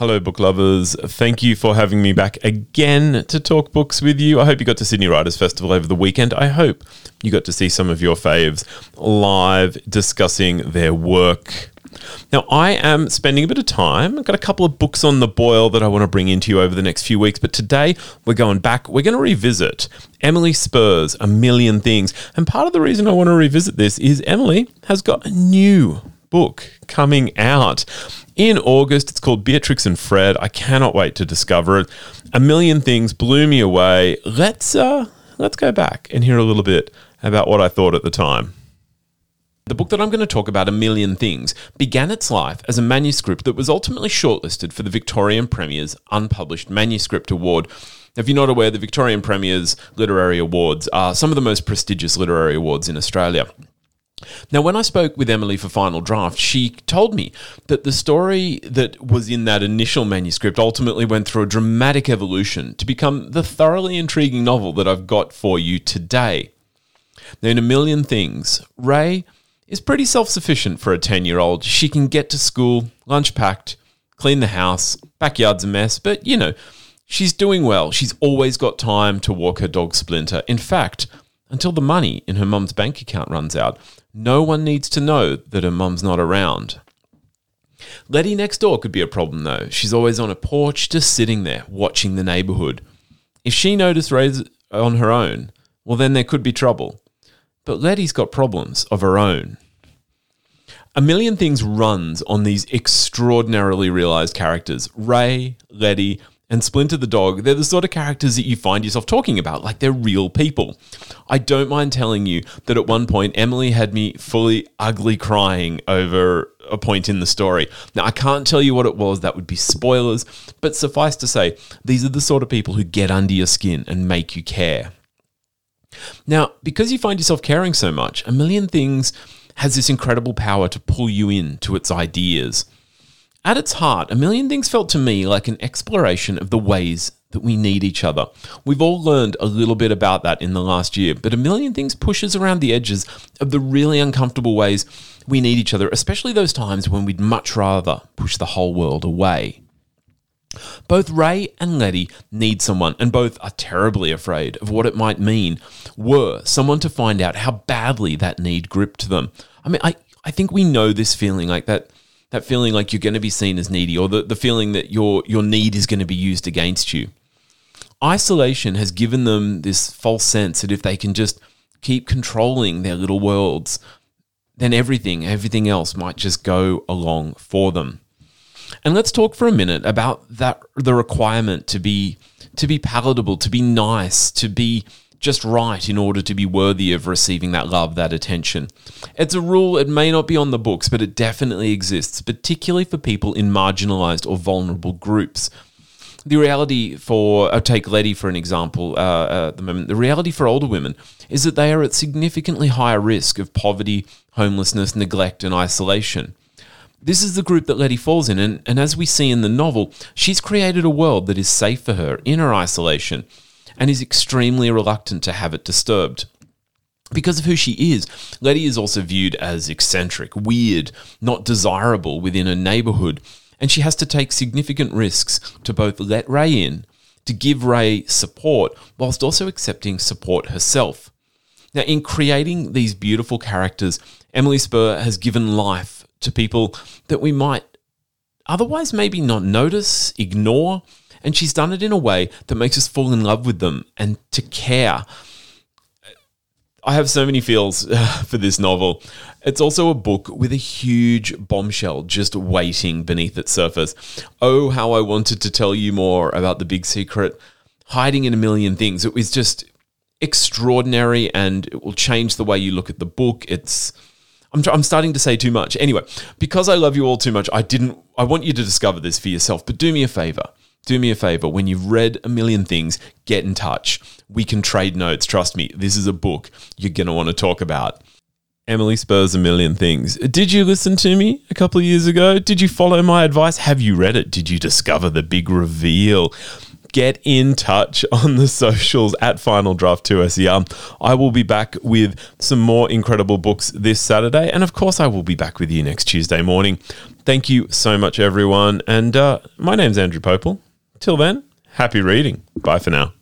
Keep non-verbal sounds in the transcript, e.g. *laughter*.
Hello, book lovers. Thank you for having me back again to talk books with you. I hope you got to Sydney Writers Festival over the weekend. I hope you got to see some of your faves live discussing their work. Now, I am spending a bit of time. I've got a couple of books on the boil that I want to bring into you over the next few weeks, but today we're going back. We're going to revisit Emily Spurr's, A Million Things. And part of the reason I want to revisit this is Emily has got a new book coming out in August. It's called Beatrix and Fred. I cannot wait to discover it. A million things blew me away. Let's uh, let's go back and hear a little bit about what I thought at the time. The book that I'm going to talk about, A Million Things, began its life as a manuscript that was ultimately shortlisted for the Victorian Premier's Unpublished Manuscript Award. If you're not aware, the Victorian Premier's Literary Awards are some of the most prestigious literary awards in Australia. Now, when I spoke with Emily for Final Draft, she told me that the story that was in that initial manuscript ultimately went through a dramatic evolution to become the thoroughly intriguing novel that I've got for you today. Now, in a million things, Rae is pretty self sufficient for a 10 year old. She can get to school, lunch packed, clean the house, backyard's a mess, but you know, she's doing well. She's always got time to walk her dog Splinter. In fact, until the money in her mum's bank account runs out, no one needs to know that her mum's not around. Letty next door could be a problem though. She's always on a porch, just sitting there, watching the neighborhood. If she noticed Rae's on her own, well, then there could be trouble. But Letty's got problems of her own. A Million Things runs on these extraordinarily realized characters Rae, Letty, and Splinter the dog, they're the sort of characters that you find yourself talking about, like they're real people. I don't mind telling you that at one point, Emily had me fully ugly crying over a point in the story. Now, I can't tell you what it was, that would be spoilers, but suffice to say, these are the sort of people who get under your skin and make you care. Now, because you find yourself caring so much, A Million Things has this incredible power to pull you in to its ideas. At its heart, A Million Things felt to me like an exploration of the ways that we need each other. We've all learned a little bit about that in the last year, but A Million Things pushes around the edges of the really uncomfortable ways we need each other, especially those times when we'd much rather push the whole world away. Both Rae and Letty need someone, and both are terribly afraid of what it might mean were someone to find out how badly that need gripped them. I mean, I, I think we know this feeling like that that feeling like you're going to be seen as needy or the, the feeling that your your need is going to be used against you. Isolation has given them this false sense that if they can just keep controlling their little worlds, then everything, everything else might just go along for them. And let's talk for a minute about that the requirement to be to be palatable, to be nice, to be just right in order to be worthy of receiving that love, that attention. It's a rule, it may not be on the books, but it definitely exists, particularly for people in marginalized or vulnerable groups. The reality for, I'll take Letty for an example uh, uh, at the moment, the reality for older women is that they are at significantly higher risk of poverty, homelessness, neglect, and isolation. This is the group that Letty falls in, and, and as we see in the novel, she's created a world that is safe for her in her isolation and is extremely reluctant to have it disturbed. Because of who she is, Letty is also viewed as eccentric, weird, not desirable within a neighborhood, and she has to take significant risks to both let Rae in, to give Rae support, whilst also accepting support herself. Now, in creating these beautiful characters, Emily Spurr has given life to people that we might otherwise maybe not notice, ignore, and she's done it in a way that makes us fall in love with them and to care. I have so many feels *laughs* for this novel. It's also a book with a huge bombshell just waiting beneath its surface. Oh, how I wanted to tell you more about the big secret hiding in a million things. It was just extraordinary and it will change the way you look at the book. It's I'm, I'm starting to say too much. Anyway, because I love you all too much, I didn't I want you to discover this for yourself, but do me a favor do me a favor. When you've read a million things, get in touch. We can trade notes. Trust me, this is a book you're going to want to talk about. Emily Spurr's A Million Things. Did you listen to me a couple of years ago? Did you follow my advice? Have you read it? Did you discover the big reveal? get in touch *laughs* on the socials at Final Draft 2 SER. I will be back with some more incredible books this Saturday. And of course, I will be back with you next Tuesday morning. Thank you so much, everyone. And uh, my name's Andrew Pople. Till then, happy reading. Bye for now.